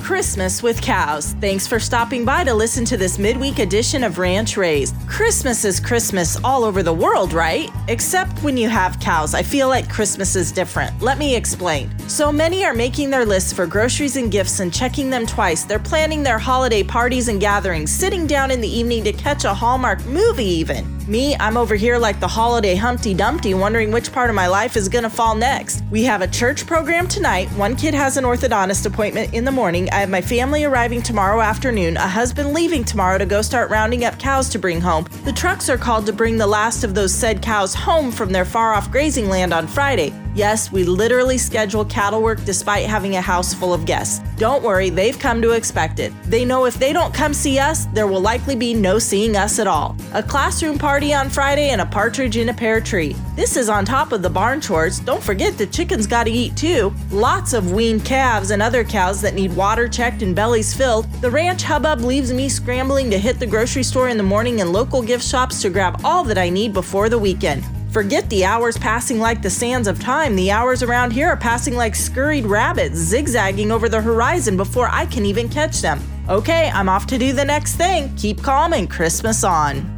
Christmas with cows. Thanks for stopping by to listen to this midweek edition of Ranch Raised. Christmas is Christmas all over the world, right? Except when you have cows. I feel like Christmas is different. Let me explain. So many are making their lists for groceries and gifts and checking them twice. They're planning their holiday parties and gatherings, sitting down in the evening to catch a Hallmark movie, even. Me, I'm over here like the holiday Humpty Dumpty, wondering which part of my life is gonna fall next. We have a church program tonight. One kid has an orthodontist appointment in the morning. I have my family arriving tomorrow afternoon, a husband leaving tomorrow to go start rounding up cows to bring home. The trucks are called to bring the last of those said cows home from their far off grazing land on Friday. Yes, we literally schedule cattle work despite having a house full of guests. Don't worry, they've come to expect it. They know if they don't come see us, there will likely be no seeing us at all. A classroom party on Friday and a partridge in a pear tree. This is on top of the barn chores. Don't forget the chickens gotta eat too. Lots of weaned calves and other cows that need water checked and bellies filled. The ranch hubbub leaves me scrambling to hit the grocery store in the morning and local gift shops to grab all that I need before the weekend. Forget the hours passing like the sands of time. The hours around here are passing like scurried rabbits, zigzagging over the horizon before I can even catch them. Okay, I'm off to do the next thing. Keep calm and Christmas on.